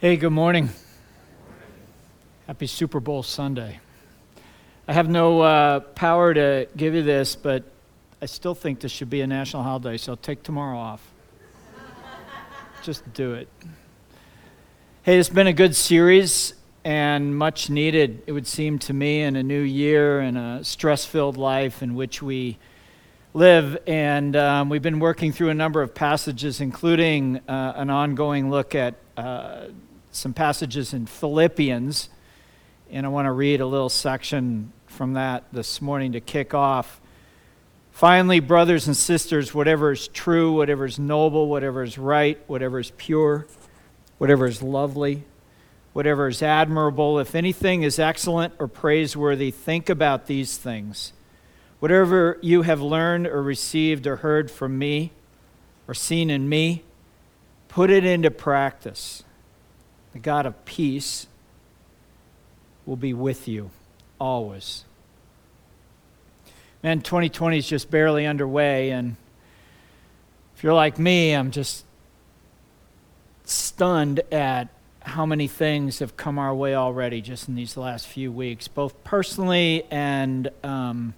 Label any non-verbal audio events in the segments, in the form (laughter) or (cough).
Hey, good morning. Happy Super Bowl Sunday. I have no uh, power to give you this, but I still think this should be a national holiday, so take tomorrow off. (laughs) Just do it. Hey, it's been a good series and much needed, it would seem to me, in a new year and a stress filled life in which we live. And um, we've been working through a number of passages, including uh, an ongoing look at uh, some passages in Philippians. And I want to read a little section from that this morning to kick off. Finally, brothers and sisters, whatever is true, whatever is noble, whatever is right, whatever is pure, whatever is lovely, whatever is admirable, if anything is excellent or praiseworthy, think about these things. Whatever you have learned or received or heard from me or seen in me, put it into practice. The God of peace will be with you always. Man, 2020 is just barely underway, and if you're like me, I'm just stunned at how many things have come our way already just in these last few weeks, both personally and, um,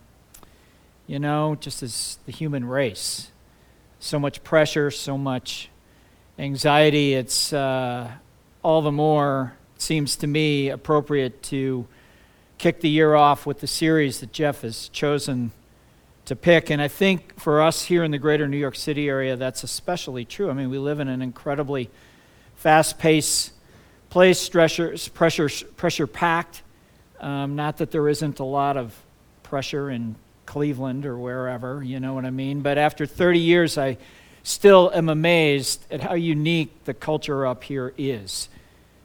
you know, just as the human race. So much pressure, so much anxiety. It's uh, all the more, seems to me, appropriate to kick the year off with the series that Jeff has chosen to pick. And I think for us here in the greater New York City area, that's especially true. I mean, we live in an incredibly fast paced place, pressure, pressure, pressure packed. Um, not that there isn't a lot of pressure in Cleveland or wherever, you know what I mean? But after 30 years, I still am amazed at how unique the culture up here is.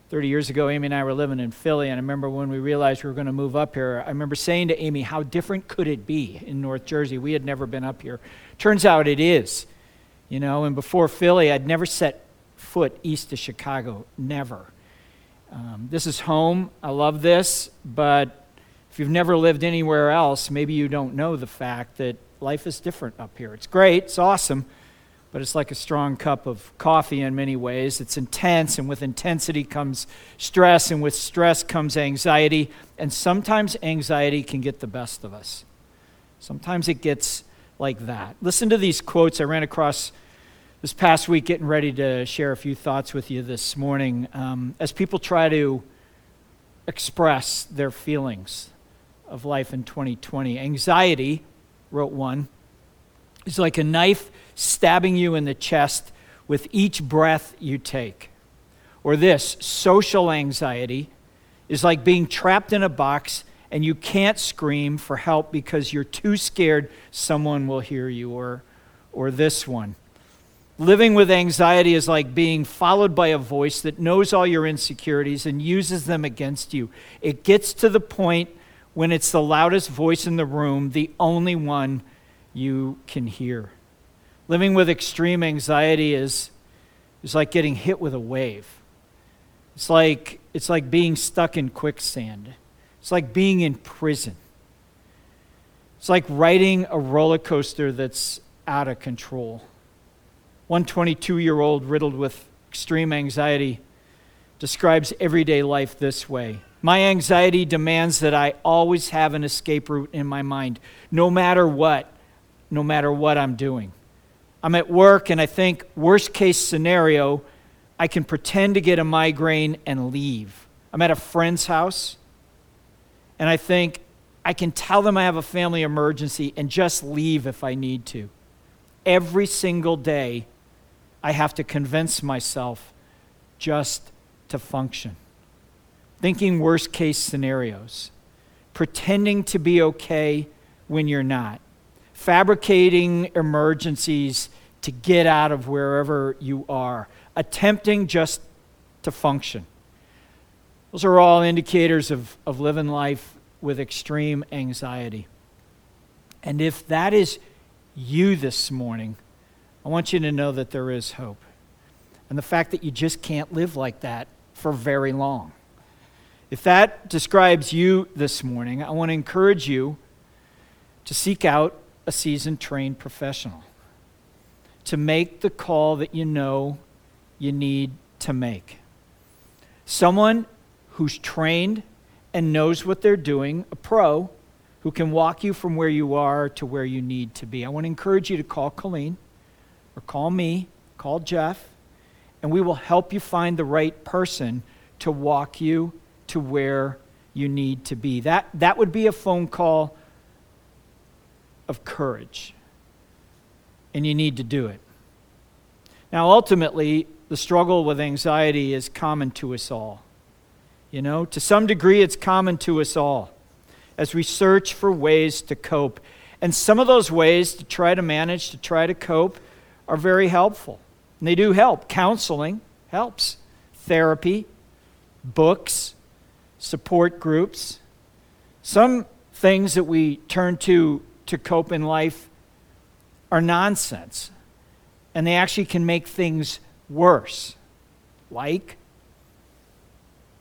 30 years ago, Amy and I were living in Philly, and I remember when we realized we were going to move up here, I remember saying to Amy, How different could it be in North Jersey? We had never been up here. Turns out it is. You know, and before Philly, I'd never set foot east of Chicago. Never. Um, this is home. I love this, but if you've never lived anywhere else, maybe you don't know the fact that life is different up here. It's great, it's awesome, but it's like a strong cup of coffee in many ways. It's intense, and with intensity comes stress, and with stress comes anxiety, and sometimes anxiety can get the best of us. Sometimes it gets like that. Listen to these quotes I ran across this past week getting ready to share a few thoughts with you this morning um, as people try to express their feelings of life in 2020. Anxiety, wrote one, is like a knife stabbing you in the chest with each breath you take. Or this social anxiety is like being trapped in a box and you can't scream for help because you're too scared someone will hear you. Or, or this one Living with anxiety is like being followed by a voice that knows all your insecurities and uses them against you. It gets to the point when it's the loudest voice in the room, the only one you can hear. Living with extreme anxiety is, is like getting hit with a wave. It's like, it's like being stuck in quicksand. It's like being in prison. It's like riding a roller coaster that's out of control. One 22 year old riddled with extreme anxiety describes everyday life this way My anxiety demands that I always have an escape route in my mind, no matter what, no matter what I'm doing. I'm at work and I think, worst case scenario, I can pretend to get a migraine and leave. I'm at a friend's house and I think, I can tell them I have a family emergency and just leave if I need to. Every single day, I have to convince myself just to function. Thinking worst case scenarios, pretending to be okay when you're not, fabricating emergencies to get out of wherever you are, attempting just to function. Those are all indicators of, of living life with extreme anxiety. And if that is you this morning, I want you to know that there is hope. And the fact that you just can't live like that for very long. If that describes you this morning, I want to encourage you to seek out a seasoned, trained professional, to make the call that you know you need to make. Someone who's trained and knows what they're doing, a pro who can walk you from where you are to where you need to be. I want to encourage you to call Colleen or call me, call Jeff, and we will help you find the right person to walk you to where you need to be. That, that would be a phone call of courage, and you need to do it. Now, ultimately, the struggle with anxiety is common to us all. You know, to some degree, it's common to us all as we search for ways to cope. And some of those ways to try to manage, to try to cope, are very helpful. And they do help. Counseling helps, therapy, books, support groups. Some things that we turn to to cope in life are nonsense, and they actually can make things worse, like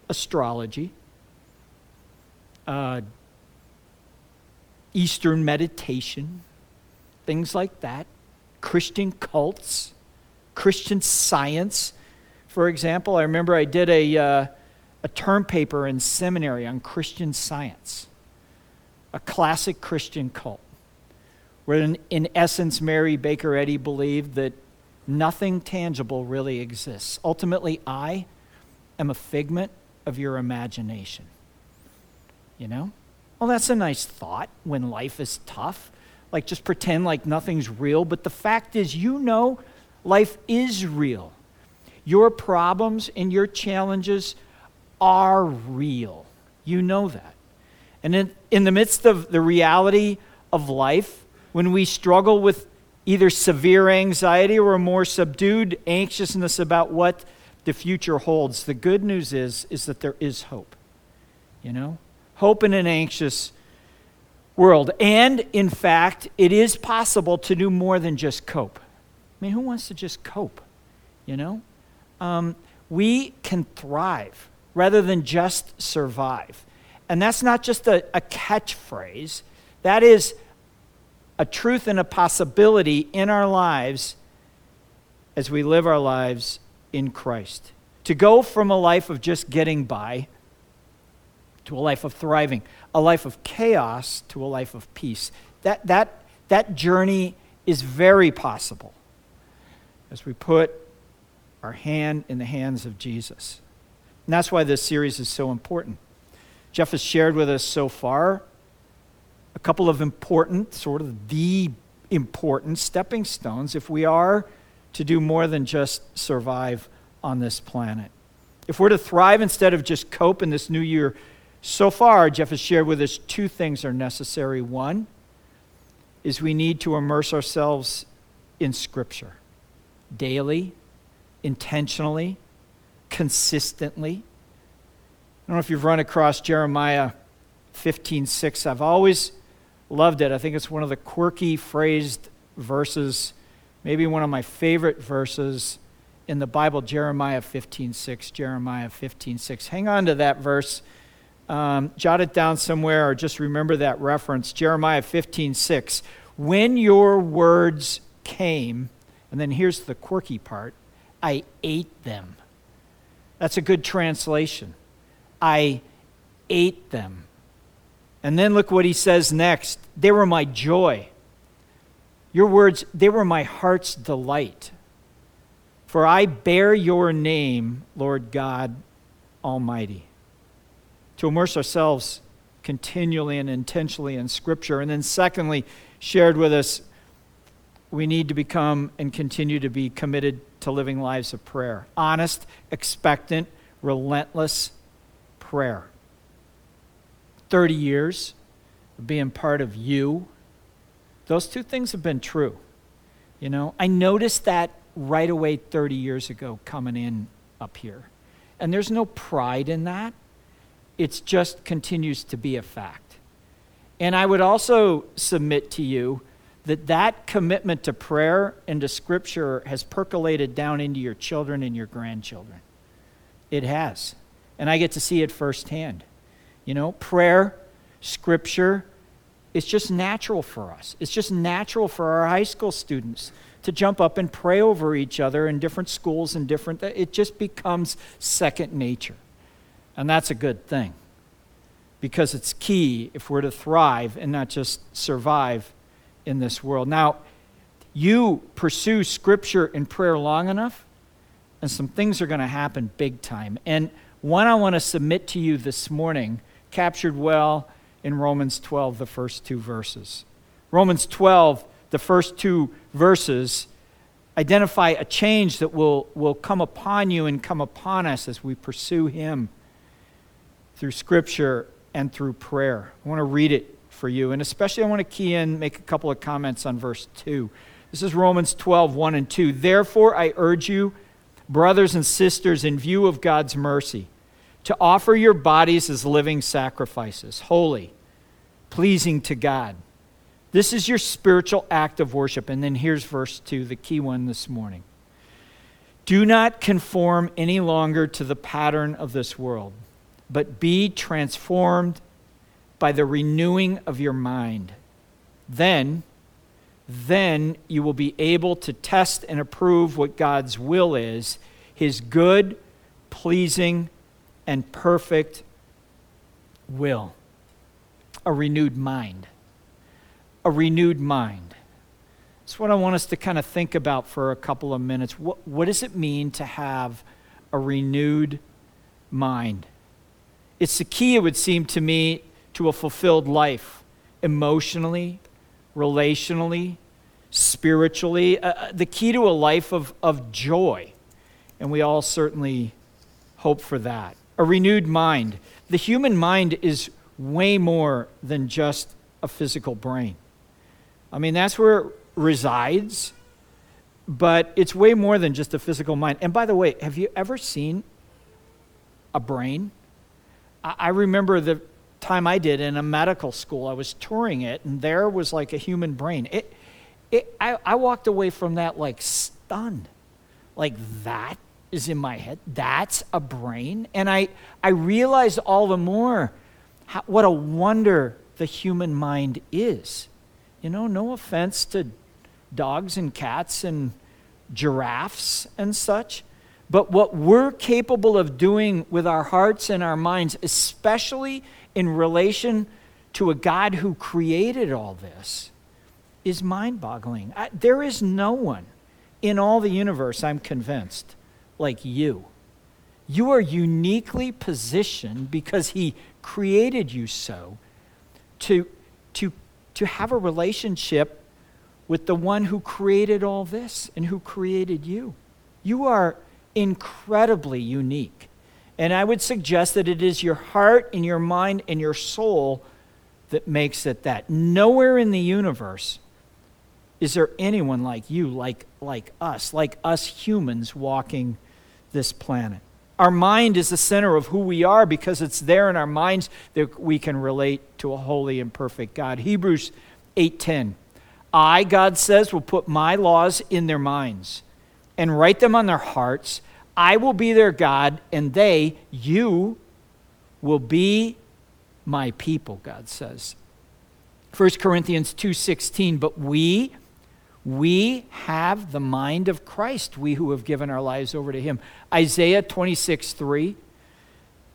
astrology, uh, Eastern meditation, things like that, Christian cults, Christian science. For example, I remember I did a, uh, a term paper in seminary on Christian science, a classic Christian cult, where in, in essence, Mary Baker Eddy believed that nothing tangible really exists. Ultimately, I am a figment of your imagination. You know? Well, that's a nice thought when life is tough. Like, just pretend like nothing's real. But the fact is, you know, life is real. Your problems and your challenges are real. You know that. And in, in the midst of the reality of life, when we struggle with either severe anxiety or a more subdued anxiousness about what the future holds. The good news is is that there is hope. You know? Hope in an anxious world. And in fact, it is possible to do more than just cope. I mean, who wants to just cope? You know? Um, we can thrive rather than just survive. And that's not just a, a catchphrase, that is a truth and a possibility in our lives as we live our lives in Christ. To go from a life of just getting by to a life of thriving, a life of chaos to a life of peace. That, that, that journey is very possible as we put our hand in the hands of Jesus. And that's why this series is so important. Jeff has shared with us so far couple of important, sort of the important stepping stones if we are to do more than just survive on this planet. If we're to thrive instead of just cope in this new year, so far, Jeff has shared with us two things are necessary. One is we need to immerse ourselves in Scripture daily, intentionally, consistently. I don't know if you've run across Jeremiah 15:6. I've always loved it. I think it's one of the quirky phrased verses, maybe one of my favorite verses in the Bible, Jeremiah 15:6. Jeremiah 15:6. Hang on to that verse. Um, jot it down somewhere or just remember that reference. Jeremiah 15:6. When your words came, and then here's the quirky part, I ate them. That's a good translation. I ate them. And then look what he says next. They were my joy. Your words, they were my heart's delight. For I bear your name, Lord God Almighty. To immerse ourselves continually and intentionally in Scripture. And then, secondly, shared with us, we need to become and continue to be committed to living lives of prayer honest, expectant, relentless prayer. 30 years of being part of you, those two things have been true. You know, I noticed that right away 30 years ago coming in up here. And there's no pride in that. It just continues to be a fact. And I would also submit to you that that commitment to prayer and to scripture has percolated down into your children and your grandchildren. It has. And I get to see it firsthand. You know, prayer, scripture, it's just natural for us. It's just natural for our high school students to jump up and pray over each other in different schools and different it just becomes second nature. And that's a good thing because it's key if we're to thrive and not just survive in this world. Now, you pursue Scripture and prayer long enough, and some things are going to happen big time. And one I want to submit to you this morning, captured well in Romans 12, the first two verses. Romans 12, the first two verses identify a change that will, will come upon you and come upon us as we pursue Him through Scripture and through prayer. I want to read it for you, and especially I want to key in, make a couple of comments on verse 2. This is Romans 12, 1 and 2. Therefore, I urge you, brothers and sisters, in view of God's mercy, to offer your bodies as living sacrifices, holy, pleasing to God. This is your spiritual act of worship. And then here's verse 2, the key one this morning. Do not conform any longer to the pattern of this world, but be transformed by the renewing of your mind. Then, then you will be able to test and approve what God's will is, his good, pleasing, and perfect will. A renewed mind. A renewed mind. That's what I want us to kind of think about for a couple of minutes. What, what does it mean to have a renewed mind? It's the key, it would seem to me, to a fulfilled life emotionally, relationally, spiritually, uh, uh, the key to a life of, of joy. And we all certainly hope for that. A renewed mind. The human mind is way more than just a physical brain. I mean, that's where it resides, but it's way more than just a physical mind. And by the way, have you ever seen a brain? I, remember the time I did in a medical school. I was touring it, and there was like a human brain. It, it, I, I walked away from that like stunned. Like, that is in my head. That's a brain. And I, I realized all the more how, what a wonder the human mind is. You know, no offense to dogs and cats and giraffes and such. But what we're capable of doing with our hearts and our minds, especially in relation to a God who created all this is mind boggling. There is no one in all the universe, I'm convinced, like you. You are uniquely positioned because He created you so to, to, to have a relationship with the one who created all this and who created you. You are incredibly unique. And I would suggest that it is your heart and your mind and your soul that makes it that. Nowhere in the universe is there anyone like you, like, like us, like us humans walking this planet. Our mind is the center of who we are because it's there in our minds that we can relate to a holy and perfect God. Hebrews 8:10. I, God says, will put my laws in their minds and write them on their hearts I will be their God, and they, you, will be my people, God says. 1 Corinthians 2:16, but we we have the mind of Christ, we who have given our lives over to him. Isaiah 26, 3.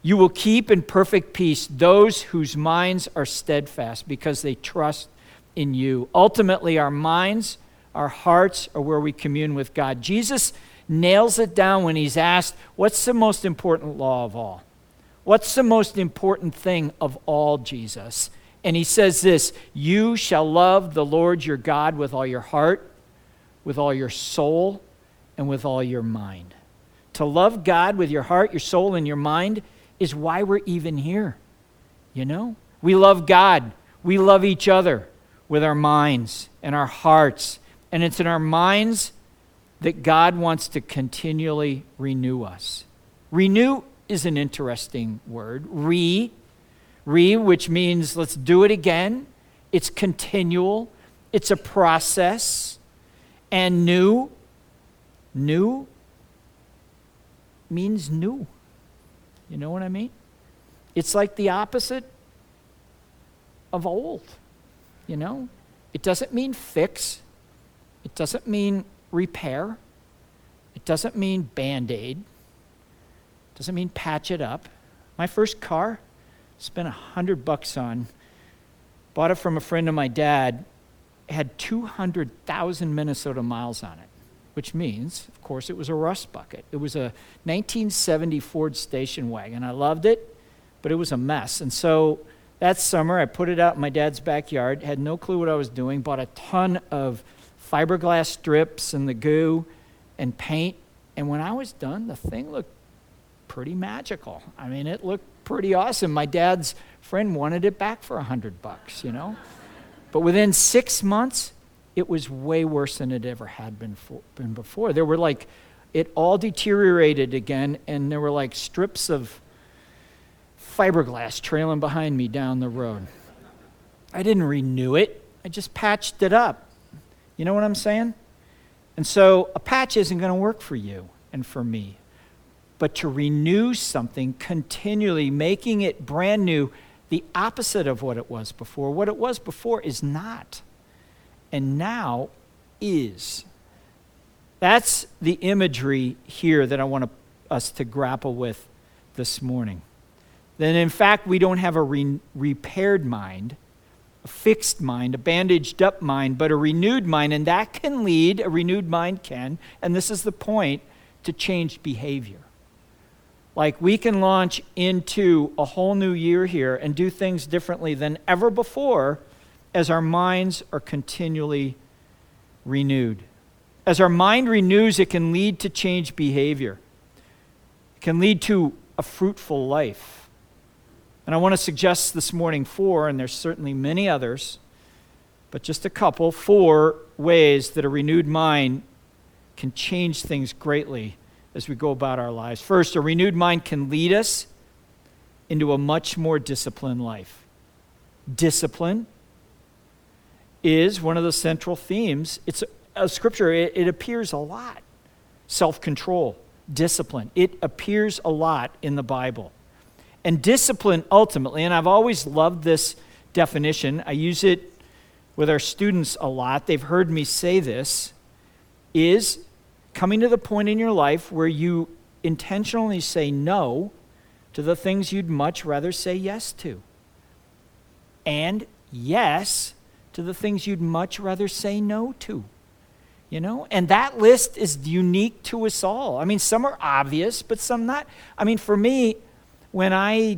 you will keep in perfect peace those whose minds are steadfast because they trust in you. Ultimately, our minds, our hearts are where we commune with God. Jesus nails it down when he's asked, What's the most important law of all? What's the most important thing of all, Jesus? And he says this You shall love the Lord your God with all your heart, with all your soul, and with all your mind. To love God with your heart, your soul, and your mind is why we're even here. You know? We love God. We love each other with our minds and our hearts. And it's in our minds that God wants to continually renew us. Renew is an interesting word. Re, re, which means let's do it again. It's continual, it's a process. And new, new means new. You know what I mean? It's like the opposite of old. You know? It doesn't mean fix, it doesn't mean repair. It doesn't mean band aid. It doesn't mean patch it up. My first car, spent a hundred bucks on, bought it from a friend of my dad, had 200,000 Minnesota miles on it, which means, of course, it was a rust bucket. It was a 1970 Ford station wagon. I loved it, but it was a mess. And so that summer, I put it out in my dad's backyard, had no clue what I was doing, bought a ton of fiberglass strips and the goo and paint. And when I was done, the thing looked pretty magical. I mean, it looked pretty awesome. My dad's friend wanted it back for a hundred bucks, you know. but within six months, it was way worse than it ever had been, for, been before. There were like, it all deteriorated again, and there were like strips of fiberglass trailing behind me down the road. I didn't renew it, I just patched it up. You know what I'm saying? And so a patch isn't going to work for you and for me but to renew something continually, making it brand new, the opposite of what it was before. What it was before is not, and now is. That's the imagery here that I want to, us to grapple with this morning. Then, in fact, we don't have a re- repaired mind, a fixed mind, a bandaged up mind, but a renewed mind, and that can lead, a renewed mind can, and this is the point, to changed behavior. Like we can launch into a whole new year here and do things differently than ever before as our minds are continually renewed. As our mind renews, it can lead to change behavior, it can lead to a fruitful life. And I want to suggest this morning four, and there's certainly many others, but just a couple, four ways that a renewed mind can change things greatly as we go about our lives. First, a renewed mind can lead us into a much more disciplined life. Discipline is one of the central themes. It's a, a scripture, it, it appears a lot. Self control, discipline. It appears a lot in the Bible. And discipline ultimately, and I've always loved this definition, I use it with our students a lot. They've heard me say this, is coming to the point in your life where you intentionally say no to the things you'd much rather say yes to, and yes to the things you'd much rather say no to. You know, and that list is unique to us all. I mean, some are obvious, but some not. I mean, for me, when I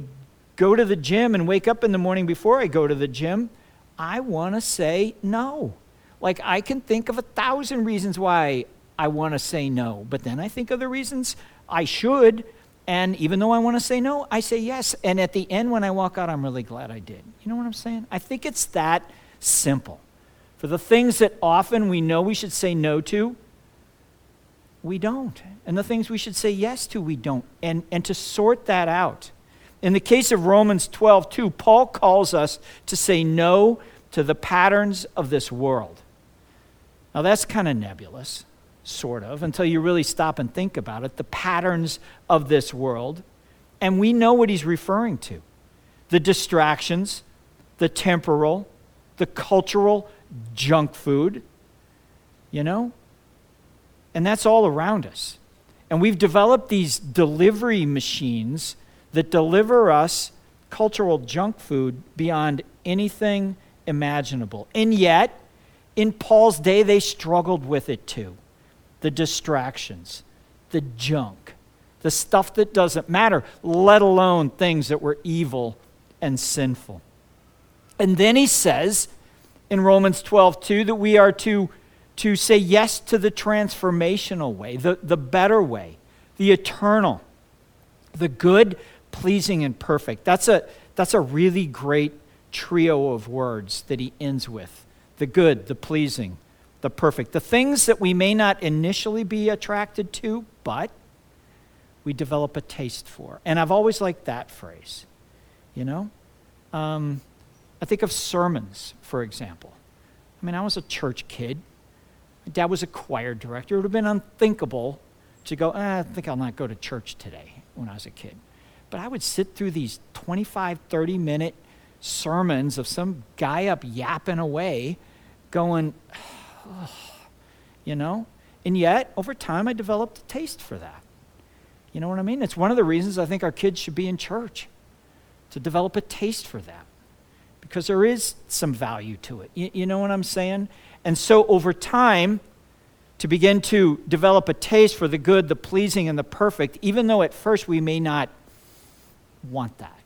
go to the gym and wake up in the morning before I go to the gym, I want to say no. Like, I can think of a thousand reasons why I want to say no. But then I think of the reasons I should. And even though I want to say no, I say yes. And at the end, when I walk out, I'm really glad I did. You know what I'm saying? I think it's that simple. For the things that often we know we should say no to, we don't. And the things we should say yes to, we don't. And, and to sort that out. In the case of Romans 12, 2, Paul calls us to say no to the patterns of this world. Now, that's kind of nebulous sort of, until you really stop and think about it, the patterns of this world. And we know what he's referring to the distractions, the temporal, the cultural junk food, you know? And that's all around us. And we've developed these delivery machines that deliver us cultural junk food beyond anything imaginable. And yet, in Paul's day, they struggled with it too the distractions, the junk, the stuff that doesn't matter, let alone things that were evil and sinful. And then he says in Romans 12, 2, that we are to, to say yes to the transformational way, the, the better way, the eternal, the good, pleasing, and perfect. That's a, that's a really great trio of words that he ends with the good, the pleasing, the perfect. The things that we may not initially be attracted to, but we develop a taste for. And I've always liked that phrase. You know? Um, I think of sermons, for example. I mean, I was a church kid. My dad was a choir director. It would have been unthinkable to go, eh, I think I'll not go to church today when I was a kid. But I would sit through these 25, 30 minute sermons of some guy up yapping away, going, you know? And yet, over time, I developed a taste for that. You know what I mean? It's one of the reasons I think our kids should be in church to develop a taste for that because there is some value to it. You, you know what I'm saying? And so over time, to begin to develop a taste for the good, the pleasing, and the perfect, even though at first we may not want that.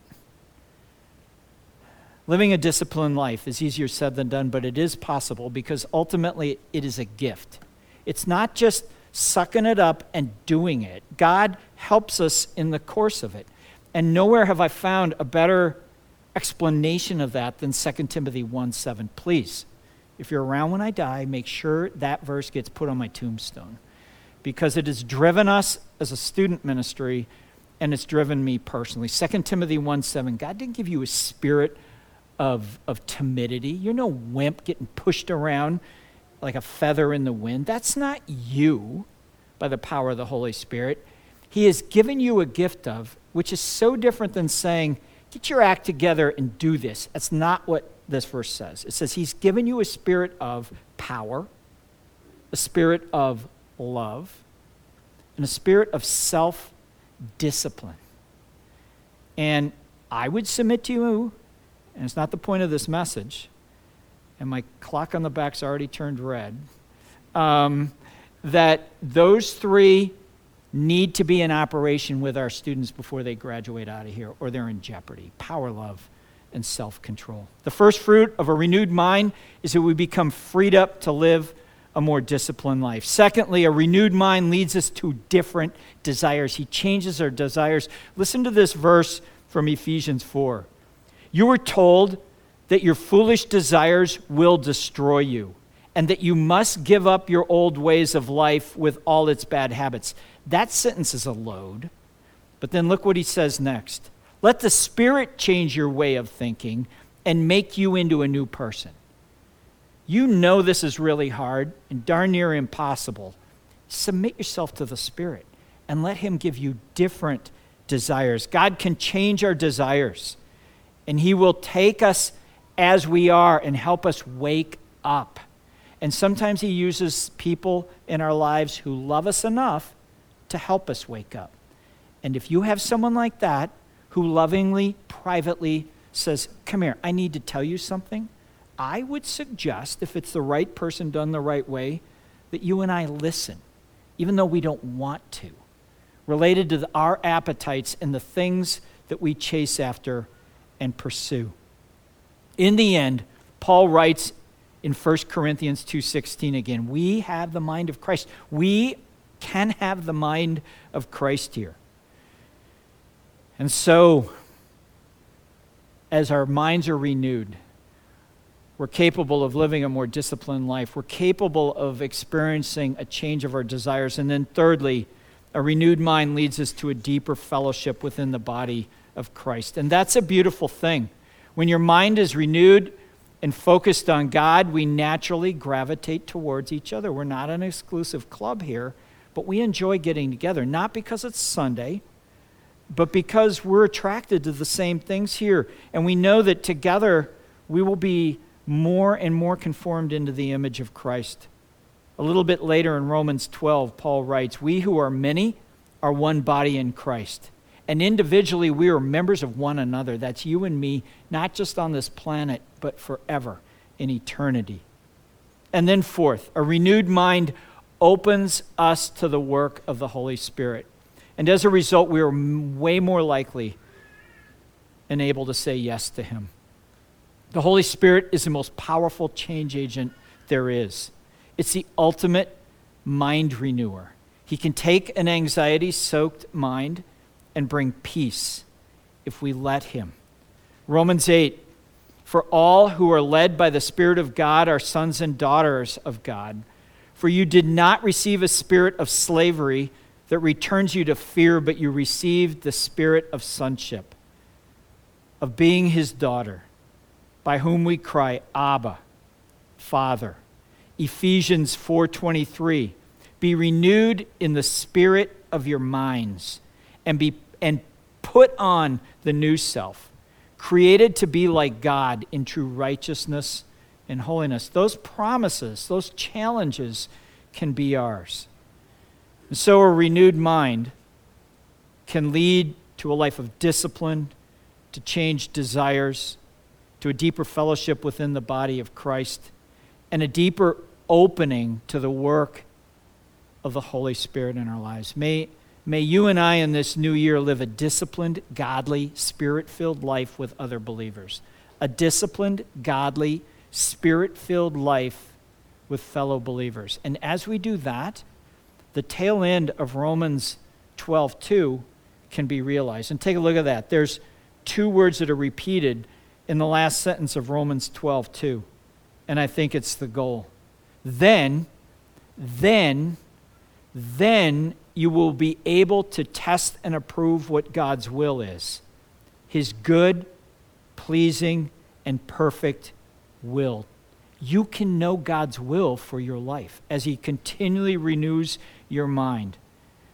Living a disciplined life is easier said than done, but it is possible because ultimately it is a gift. It's not just sucking it up and doing it. God helps us in the course of it. And nowhere have I found a better explanation of that than 2 Timothy 1 7. Please, if you're around when I die, make sure that verse gets put on my tombstone because it has driven us as a student ministry and it's driven me personally. 2 Timothy 1 7. God didn't give you a spirit of, of timidity. You're no wimp getting pushed around like a feather in the wind. That's not you by the power of the Holy Spirit. He has given you a gift of, which is so different than saying, get your act together and do this. That's not what this verse says. It says, He's given you a spirit of power, a spirit of love, and a spirit of self discipline. And I would submit to you and it's not the point of this message, and my clock on the back's already turned red, um, that those three need to be in operation with our students before they graduate out of here, or they're in jeopardy power, love, and self control. The first fruit of a renewed mind is that we become freed up to live a more disciplined life. Secondly, a renewed mind leads us to different desires. He changes our desires. Listen to this verse from Ephesians 4. You were told that your foolish desires will destroy you and that you must give up your old ways of life with all its bad habits. That sentence is a load. But then look what he says next. Let the Spirit change your way of thinking and make you into a new person. You know this is really hard and darn near impossible. Submit yourself to the Spirit and let Him give you different desires. God can change our desires and He will take us as we are and help us wake up. And sometimes He uses people in our lives who love us enough to help us wake up. And if you have someone like that who lovingly, privately says, Come here, I need to tell you something, I would suggest, if it's the right person done the right way, that you and I listen, even though we don't want to, related to the, our appetites and the things that we chase after and pursue. In the end, Paul writes in 1 Corinthians 2:16 again, we have the mind of Christ. We can have the mind of Christ here. And so as our minds are renewed, we're capable of living a more disciplined life. We're capable of experiencing a change of our desires. And then, thirdly, a renewed mind leads us to a deeper fellowship within the body of Christ. And that's a beautiful thing. When your mind is renewed and focused on God, we naturally gravitate towards each other. We're not an exclusive club here, but we enjoy getting together, not because it's Sunday, but because we're attracted to the same things here. And we know that together we will be more and more conformed into the image of Christ. A little bit later in Romans 12, Paul writes, We who are many are one body in Christ and individually, we are members of one another. That's you and me, not just on this planet, but forever in eternity. And then, fourth, a renewed mind opens us to the work of the Holy Spirit. And as a result, we are way more likely and able to say yes to Him. The Holy Spirit is the most powerful change agent there is, it's the ultimate mind renewer. He can take an anxiety soaked mind and bring peace if we let Him. Romans 8 For all who are led by the Spirit of God are sons and daughters of God. For you did not receive a spirit of slavery that returns you to fear, but you received the spirit of sonship, of being His daughter, by whom we cry, Abba, Father. Ephesians 4:23 Be renewed in the spirit of your minds and be and put on the new self, created to be like God in true righteousness and holiness. Those promises, those challenges can be ours. And so, a renewed mind can lead to a life of discipline, to change desires, to a deeper fellowship within the body of Christ, and a deeper opening to the work of the Holy Spirit in our lives. May, may you and I in this new year live a disciplined, godly, spirit filled life with other believers. A disciplined, godly, spirit filled life with fellow believers. And as we do that, the tail end of Romans 12 2 can be realized. And take a look at that. There's two words that are repeated in the last sentence of Romans 12 2. And I think it's the goal. Then, then, then you will be able to test and approve what God's will is His good, pleasing, and perfect will. You can know God's will for your life as He continually renews your mind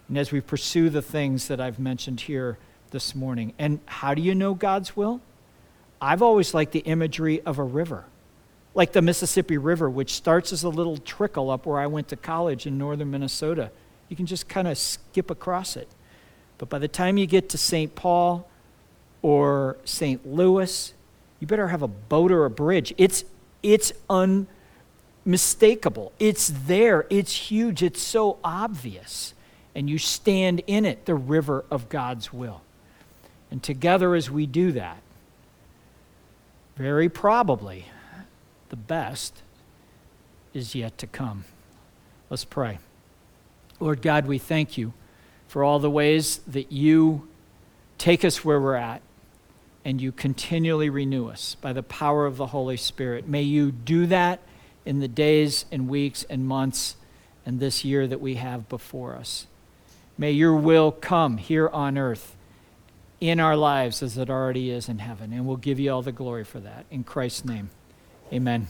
and as we pursue the things that I've mentioned here this morning. And how do you know God's will? I've always liked the imagery of a river, like the Mississippi River, which starts as a little trickle up where I went to college in northern Minnesota. You can just kind of skip across it. But by the time you get to St. Paul or St. Louis, you better have a boat or a bridge. It's, it's unmistakable. It's there. It's huge. It's so obvious. And you stand in it, the river of God's will. And together, as we do that, very probably the best is yet to come. Let's pray. Lord God, we thank you for all the ways that you take us where we're at and you continually renew us by the power of the Holy Spirit. May you do that in the days and weeks and months and this year that we have before us. May your will come here on earth in our lives as it already is in heaven. And we'll give you all the glory for that. In Christ's name, amen.